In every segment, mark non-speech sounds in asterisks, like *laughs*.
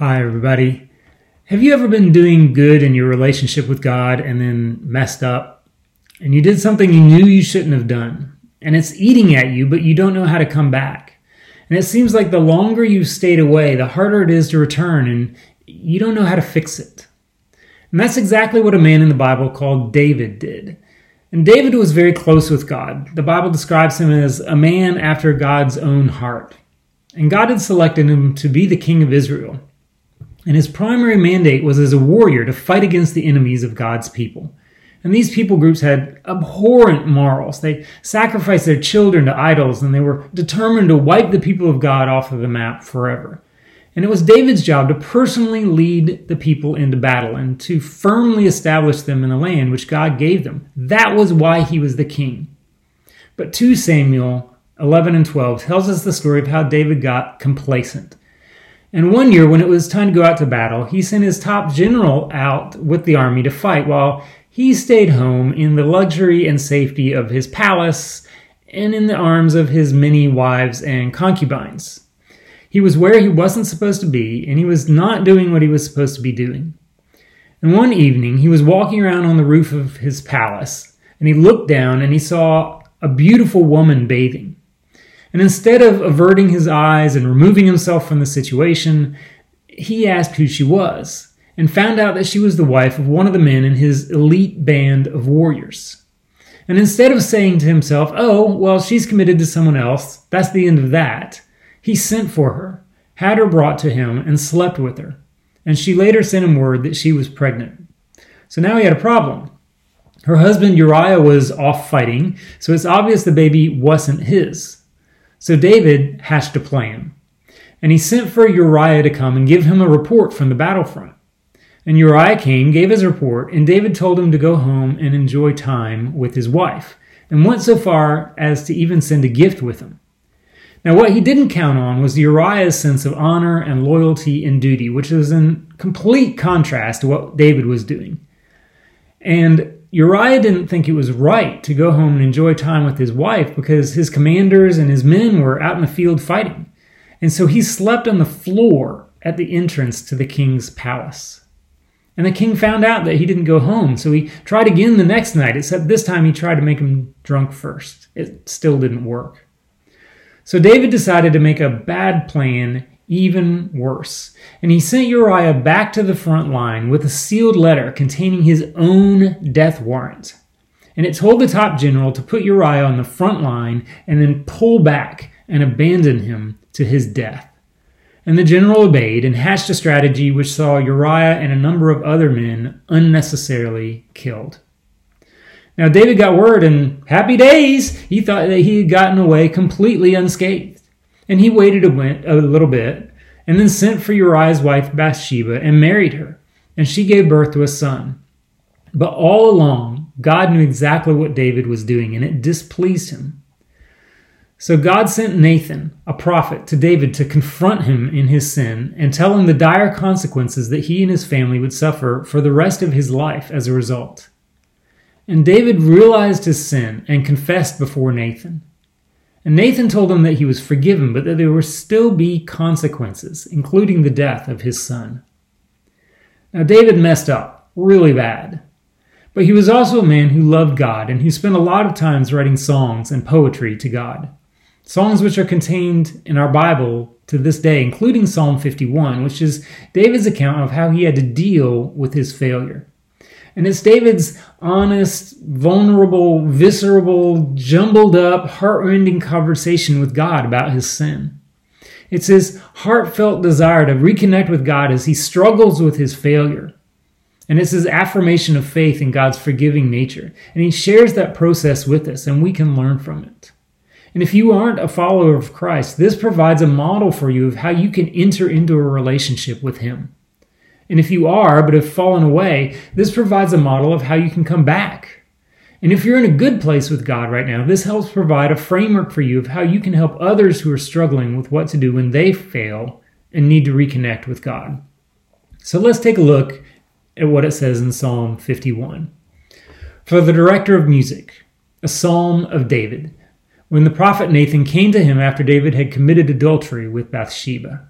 Hi, everybody. Have you ever been doing good in your relationship with God and then messed up? And you did something you knew you shouldn't have done, and it's eating at you, but you don't know how to come back. And it seems like the longer you've stayed away, the harder it is to return, and you don't know how to fix it. And that's exactly what a man in the Bible called David did. And David was very close with God. The Bible describes him as a man after God's own heart. And God had selected him to be the king of Israel and his primary mandate was as a warrior to fight against the enemies of God's people. And these people groups had abhorrent morals. They sacrificed their children to idols and they were determined to wipe the people of God off of the map forever. And it was David's job to personally lead the people into battle and to firmly establish them in the land which God gave them. That was why he was the king. But 2 Samuel 11 and 12 tells us the story of how David got complacent. And one year, when it was time to go out to battle, he sent his top general out with the army to fight while he stayed home in the luxury and safety of his palace and in the arms of his many wives and concubines. He was where he wasn't supposed to be, and he was not doing what he was supposed to be doing. And one evening, he was walking around on the roof of his palace, and he looked down and he saw a beautiful woman bathing. And instead of averting his eyes and removing himself from the situation, he asked who she was and found out that she was the wife of one of the men in his elite band of warriors. And instead of saying to himself, oh, well, she's committed to someone else, that's the end of that, he sent for her, had her brought to him, and slept with her. And she later sent him word that she was pregnant. So now he had a problem. Her husband Uriah was off fighting, so it's obvious the baby wasn't his. So David hatched a plan, and he sent for Uriah to come and give him a report from the battlefront. And Uriah came, gave his report, and David told him to go home and enjoy time with his wife, and went so far as to even send a gift with him. Now, what he didn't count on was Uriah's sense of honor and loyalty and duty, which was in complete contrast to what David was doing. And Uriah didn't think it was right to go home and enjoy time with his wife because his commanders and his men were out in the field fighting. And so he slept on the floor at the entrance to the king's palace. And the king found out that he didn't go home, so he tried again the next night, except this time he tried to make him drunk first. It still didn't work. So David decided to make a bad plan even worse. And he sent Uriah back to the front line with a sealed letter containing his own death warrant. And it told the top general to put Uriah on the front line and then pull back and abandon him to his death. And the general obeyed and hatched a strategy which saw Uriah and a number of other men unnecessarily killed. Now, David got word, and happy days! He thought that he had gotten away completely unscathed. And he waited a, a little bit, and then sent for Uriah's wife Bathsheba and married her, and she gave birth to a son. But all along, God knew exactly what David was doing, and it displeased him. So God sent Nathan, a prophet, to David to confront him in his sin and tell him the dire consequences that he and his family would suffer for the rest of his life as a result. And David realized his sin and confessed before Nathan. And Nathan told him that he was forgiven, but that there would still be consequences, including the death of his son. Now, David messed up really bad. But he was also a man who loved God and who spent a lot of times writing songs and poetry to God. Songs which are contained in our Bible to this day, including Psalm 51, which is David's account of how he had to deal with his failure. And it's David's honest, vulnerable, visceral, jumbled up, heartrending conversation with God about his sin. It's his heartfelt desire to reconnect with God as he struggles with his failure. And it's his affirmation of faith in God's forgiving nature. And he shares that process with us, and we can learn from it. And if you aren't a follower of Christ, this provides a model for you of how you can enter into a relationship with him. And if you are, but have fallen away, this provides a model of how you can come back. And if you're in a good place with God right now, this helps provide a framework for you of how you can help others who are struggling with what to do when they fail and need to reconnect with God. So let's take a look at what it says in Psalm 51. For the director of music, a psalm of David, when the prophet Nathan came to him after David had committed adultery with Bathsheba.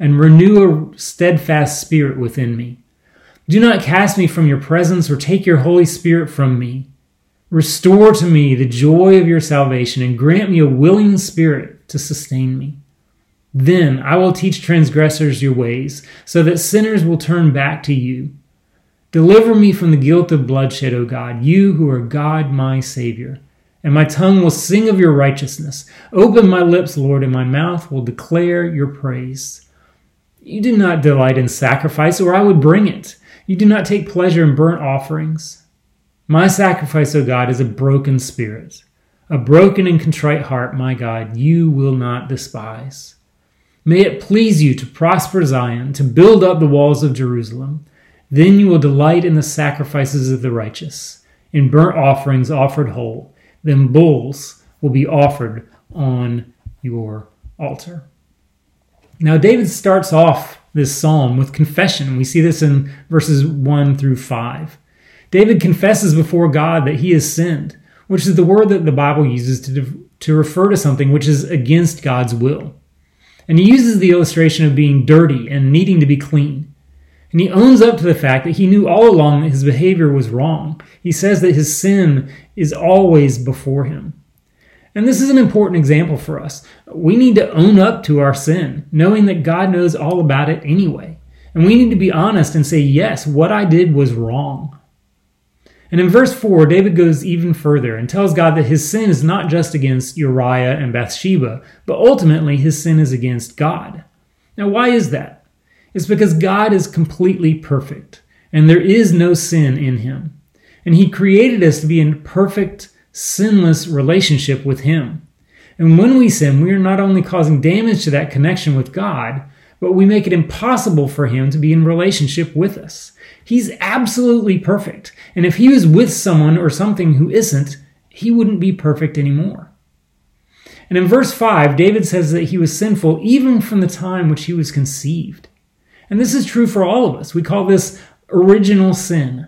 and renew a steadfast spirit within me. Do not cast me from your presence or take your Holy Spirit from me. Restore to me the joy of your salvation and grant me a willing spirit to sustain me. Then I will teach transgressors your ways, so that sinners will turn back to you. Deliver me from the guilt of bloodshed, O God, you who are God my Savior. And my tongue will sing of your righteousness. Open my lips, Lord, and my mouth will declare your praise. You do not delight in sacrifice, or I would bring it. You do not take pleasure in burnt offerings. My sacrifice, O God, is a broken spirit. A broken and contrite heart, my God, you will not despise. May it please you to prosper Zion, to build up the walls of Jerusalem. Then you will delight in the sacrifices of the righteous, in burnt offerings offered whole. Then bulls will be offered on your altar. Now, David starts off this psalm with confession. We see this in verses 1 through 5. David confesses before God that he has sinned, which is the word that the Bible uses to, to refer to something which is against God's will. And he uses the illustration of being dirty and needing to be clean. And he owns up to the fact that he knew all along that his behavior was wrong. He says that his sin is always before him. And this is an important example for us. We need to own up to our sin, knowing that God knows all about it anyway. And we need to be honest and say, yes, what I did was wrong. And in verse 4, David goes even further and tells God that his sin is not just against Uriah and Bathsheba, but ultimately his sin is against God. Now, why is that? It's because God is completely perfect, and there is no sin in him. And he created us to be in perfect, sinless relationship with him. And when we sin, we are not only causing damage to that connection with God, but we make it impossible for him to be in relationship with us. He's absolutely perfect. And if he was with someone or something who isn't, he wouldn't be perfect anymore. And in verse 5, David says that he was sinful even from the time which he was conceived. And this is true for all of us. We call this original sin.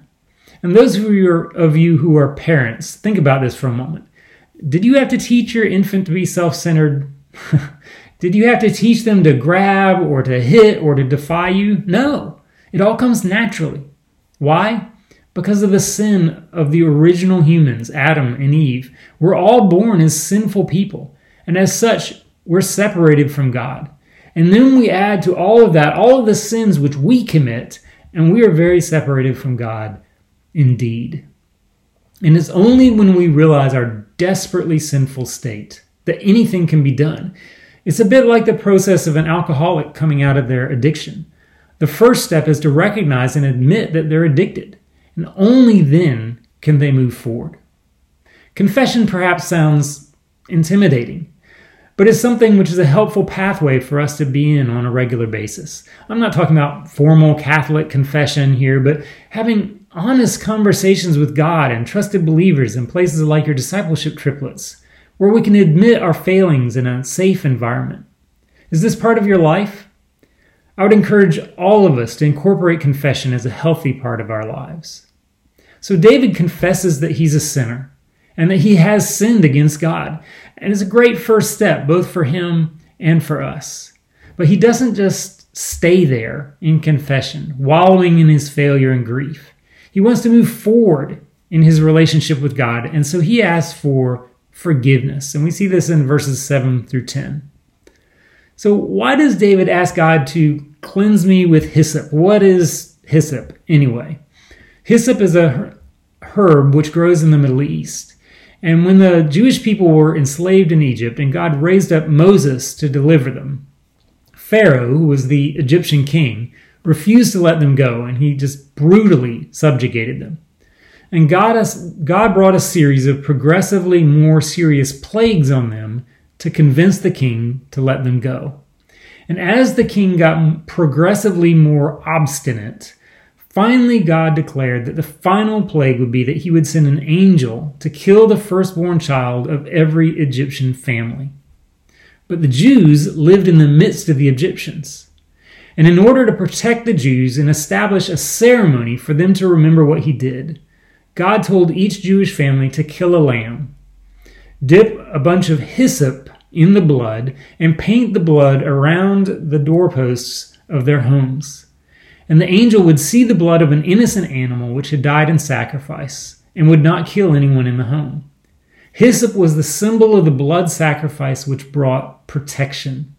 And those of you who are parents, think about this for a moment. Did you have to teach your infant to be self centered? *laughs* Did you have to teach them to grab or to hit or to defy you? No. It all comes naturally. Why? Because of the sin of the original humans, Adam and Eve. We're all born as sinful people, and as such, we're separated from God. And then we add to all of that all of the sins which we commit, and we are very separated from God indeed. And it's only when we realize our desperately sinful state that anything can be done. It's a bit like the process of an alcoholic coming out of their addiction. The first step is to recognize and admit that they're addicted, and only then can they move forward. Confession perhaps sounds intimidating, but it's something which is a helpful pathway for us to be in on a regular basis. I'm not talking about formal Catholic confession here, but having honest conversations with God and trusted believers in places like your discipleship triplets, where we can admit our failings in a safe environment. Is this part of your life? I would encourage all of us to incorporate confession as a healthy part of our lives. So David confesses that he's a sinner and that he has sinned against God. And it's a great first step, both for him and for us. But he doesn't just stay there in confession, wallowing in his failure and grief. He wants to move forward in his relationship with God. And so he asks for forgiveness. And we see this in verses 7 through 10. So, why does David ask God to cleanse me with hyssop? What is hyssop anyway. Hyssop is a herb which grows in the Middle East. And when the Jewish people were enslaved in Egypt and God raised up Moses to deliver them, Pharaoh, who was the Egyptian king, refused to let them go and he just brutally subjugated them. And God, God brought a series of progressively more serious plagues on them to convince the king to let them go. And as the king got progressively more obstinate, finally God declared that the final plague would be that he would send an angel to kill the firstborn child of every Egyptian family. But the Jews lived in the midst of the Egyptians. And in order to protect the Jews and establish a ceremony for them to remember what he did, God told each Jewish family to kill a lamb, dip a bunch of hyssop in the blood, and paint the blood around the doorposts of their homes. And the angel would see the blood of an innocent animal which had died in sacrifice, and would not kill anyone in the home. Hyssop was the symbol of the blood sacrifice which brought protection.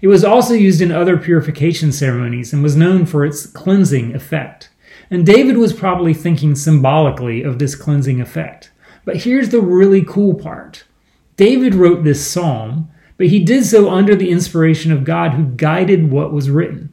It was also used in other purification ceremonies and was known for its cleansing effect. And David was probably thinking symbolically of this cleansing effect. But here's the really cool part David wrote this psalm, but he did so under the inspiration of God who guided what was written.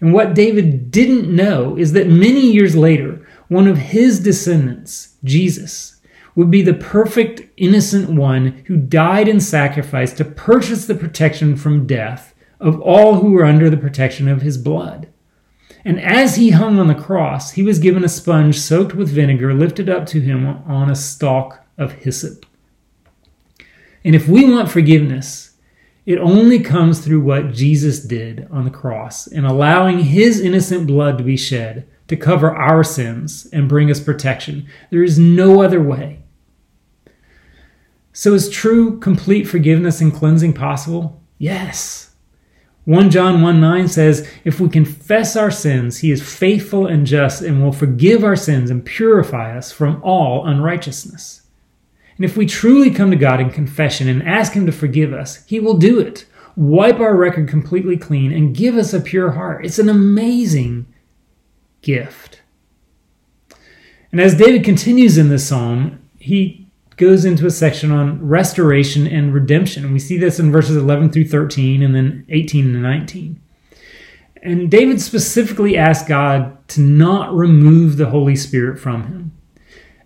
And what David didn't know is that many years later, one of his descendants, Jesus, would be the perfect innocent one who died in sacrifice to purchase the protection from death of all who were under the protection of his blood. And as he hung on the cross, he was given a sponge soaked with vinegar lifted up to him on a stalk of hyssop. And if we want forgiveness, it only comes through what Jesus did on the cross and allowing his innocent blood to be shed to cover our sins and bring us protection. There is no other way. So, is true, complete forgiveness and cleansing possible? Yes. 1 John 1 9 says, If we confess our sins, he is faithful and just and will forgive our sins and purify us from all unrighteousness. And if we truly come to God in confession and ask him to forgive us, he will do it, wipe our record completely clean, and give us a pure heart. It's an amazing gift. And as David continues in this psalm, he goes into a section on restoration and redemption. We see this in verses 11 through 13 and then 18 to 19. And David specifically asked God to not remove the Holy Spirit from him.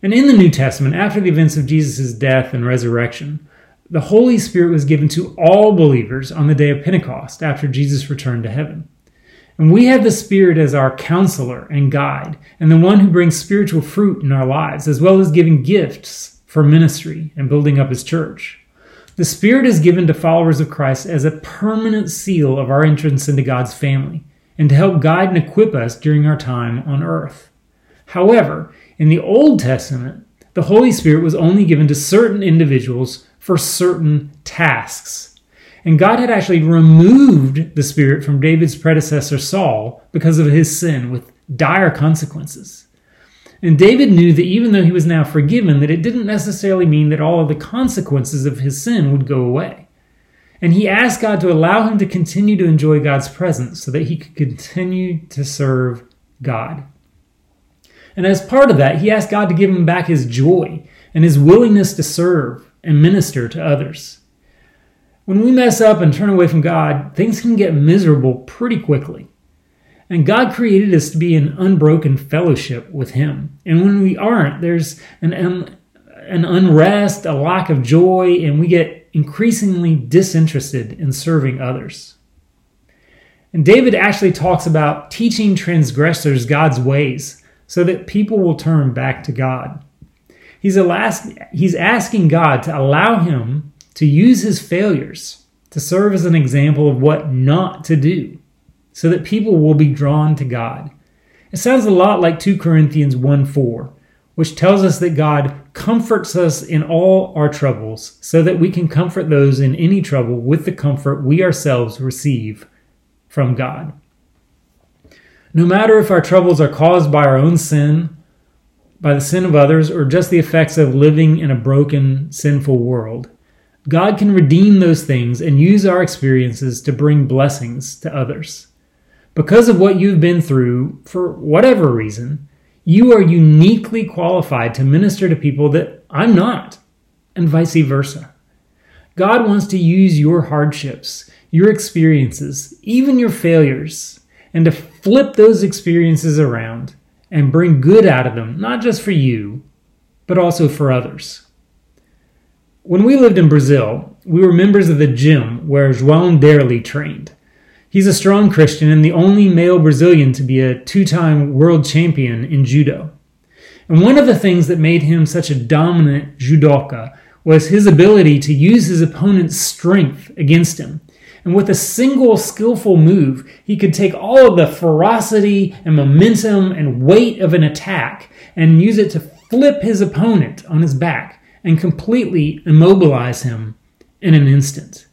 And in the New Testament, after the events of Jesus' death and resurrection, the Holy Spirit was given to all believers on the day of Pentecost after Jesus returned to heaven. And we have the Spirit as our counselor and guide, and the one who brings spiritual fruit in our lives, as well as giving gifts for ministry and building up his church. The Spirit is given to followers of Christ as a permanent seal of our entrance into God's family and to help guide and equip us during our time on earth. However, in the Old Testament, the Holy Spirit was only given to certain individuals for certain tasks. And God had actually removed the Spirit from David's predecessor Saul because of his sin with dire consequences. And David knew that even though he was now forgiven, that it didn't necessarily mean that all of the consequences of his sin would go away. And he asked God to allow him to continue to enjoy God's presence so that he could continue to serve God. And as part of that, he asked God to give him back his joy and his willingness to serve and minister to others. When we mess up and turn away from God, things can get miserable pretty quickly. And God created us to be in unbroken fellowship with Him. And when we aren't, there's an, an, unrest, a lack of joy, and we get increasingly disinterested in serving others. And David actually talks about teaching transgressors God's ways so that people will turn back to God. He's, he's asking God to allow him to use his failures to serve as an example of what not to do so that people will be drawn to God. It sounds a lot like 2 Corinthians 1 4, which tells us that God comforts us in all our troubles, so that we can comfort those in any trouble with the comfort we ourselves receive from God. No matter if our troubles are caused by our own sin, by the sin of others, or just the effects of living in a broken, sinful world, God can redeem those things and use our experiences to bring blessings to others. Because of what you've been through, for whatever reason, you are uniquely qualified to minister to people that I'm not, and vice versa. God wants to use your hardships, your experiences, even your failures, and to flip those experiences around and bring good out of them, not just for you, but also for others. When we lived in Brazil, we were members of the gym where João Derly trained. He's a strong Christian and the only male Brazilian to be a two time world champion in judo. And one of the things that made him such a dominant judoka was his ability to use his opponent's strength against him. And with a single skillful move, he could take all of the ferocity and momentum and weight of an attack and use it to flip his opponent on his back and completely immobilize him in an instant.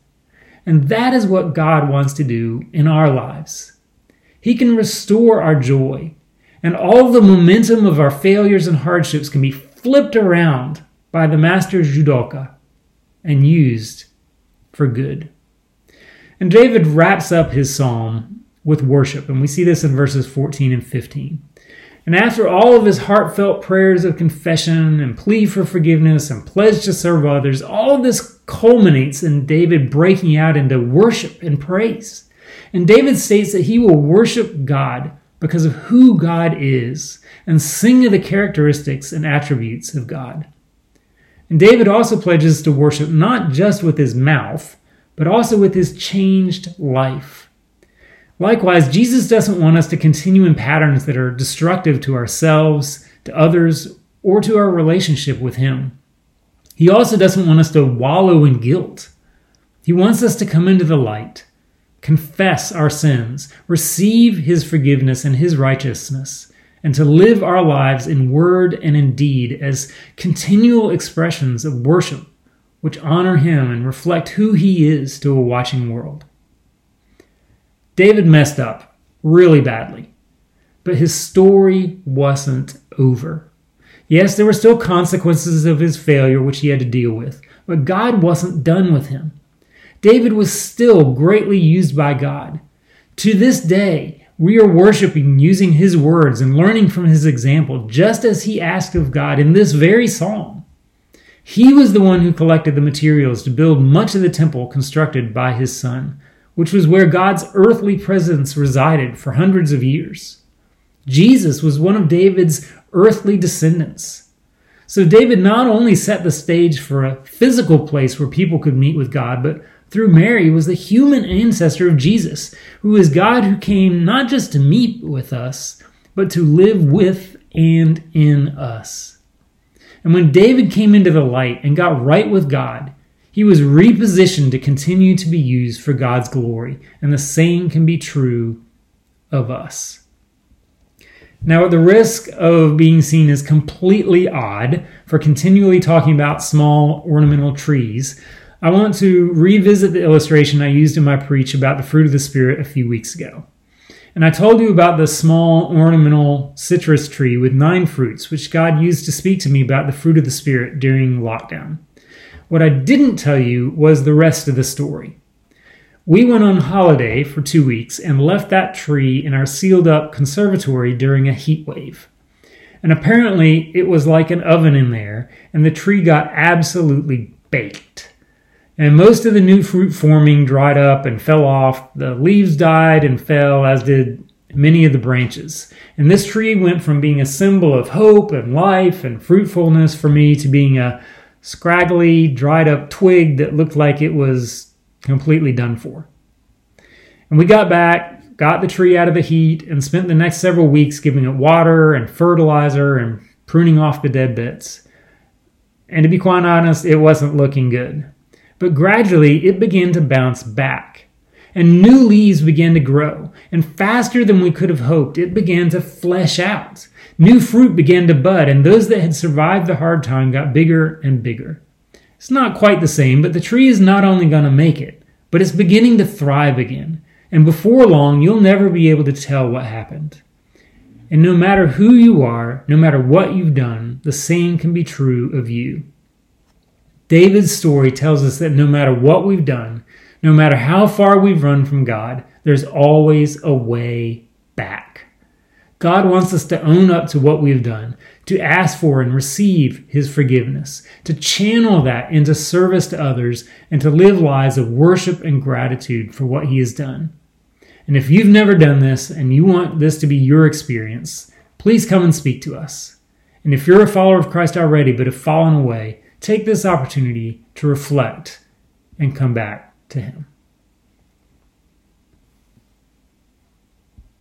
And that is what God wants to do in our lives. He can restore our joy, and all the momentum of our failures and hardships can be flipped around by the master judoka and used for good. And David wraps up his psalm with worship, and we see this in verses 14 and 15. And after all of his heartfelt prayers of confession and plea for forgiveness and pledge to serve others, all this culminates in David breaking out into worship and praise. And David states that he will worship God because of who God is and sing of the characteristics and attributes of God. And David also pledges to worship not just with his mouth, but also with his changed life. Likewise, Jesus doesn't want us to continue in patterns that are destructive to ourselves, to others, or to our relationship with Him. He also doesn't want us to wallow in guilt. He wants us to come into the light, confess our sins, receive His forgiveness and His righteousness, and to live our lives in word and in deed as continual expressions of worship which honor Him and reflect who He is to a watching world. David messed up really badly, but his story wasn't over. Yes, there were still consequences of his failure which he had to deal with, but God wasn't done with him. David was still greatly used by God. To this day, we are worshiping using his words and learning from his example, just as he asked of God in this very psalm. He was the one who collected the materials to build much of the temple constructed by his son which was where God's earthly presence resided for hundreds of years. Jesus was one of David's earthly descendants. So David not only set the stage for a physical place where people could meet with God, but through Mary was the human ancestor of Jesus, who is God who came not just to meet with us, but to live with and in us. And when David came into the light and got right with God, he was repositioned to continue to be used for God's glory, and the same can be true of us. Now, at the risk of being seen as completely odd for continually talking about small ornamental trees, I want to revisit the illustration I used in my preach about the fruit of the Spirit a few weeks ago. And I told you about the small ornamental citrus tree with nine fruits, which God used to speak to me about the fruit of the Spirit during lockdown. What I didn't tell you was the rest of the story. We went on holiday for two weeks and left that tree in our sealed up conservatory during a heat wave. And apparently it was like an oven in there, and the tree got absolutely baked. And most of the new fruit forming dried up and fell off. The leaves died and fell, as did many of the branches. And this tree went from being a symbol of hope and life and fruitfulness for me to being a scraggly, dried up twig that looked like it was completely done for. And we got back, got the tree out of the heat, and spent the next several weeks giving it water and fertilizer and pruning off the dead bits. And to be quite honest, it wasn't looking good. But gradually, it began to bounce back. And new leaves began to grow, and faster than we could have hoped, it began to flesh out. New fruit began to bud, and those that had survived the hard time got bigger and bigger. It's not quite the same, but the tree is not only going to make it, but it's beginning to thrive again. And before long, you'll never be able to tell what happened. And no matter who you are, no matter what you've done, the same can be true of you. David's story tells us that no matter what we've done, no matter how far we've run from God, there's always a way back. God wants us to own up to what we've done, to ask for and receive His forgiveness, to channel that into service to others, and to live lives of worship and gratitude for what He has done. And if you've never done this and you want this to be your experience, please come and speak to us. And if you're a follower of Christ already but have fallen away, take this opportunity to reflect and come back to Him.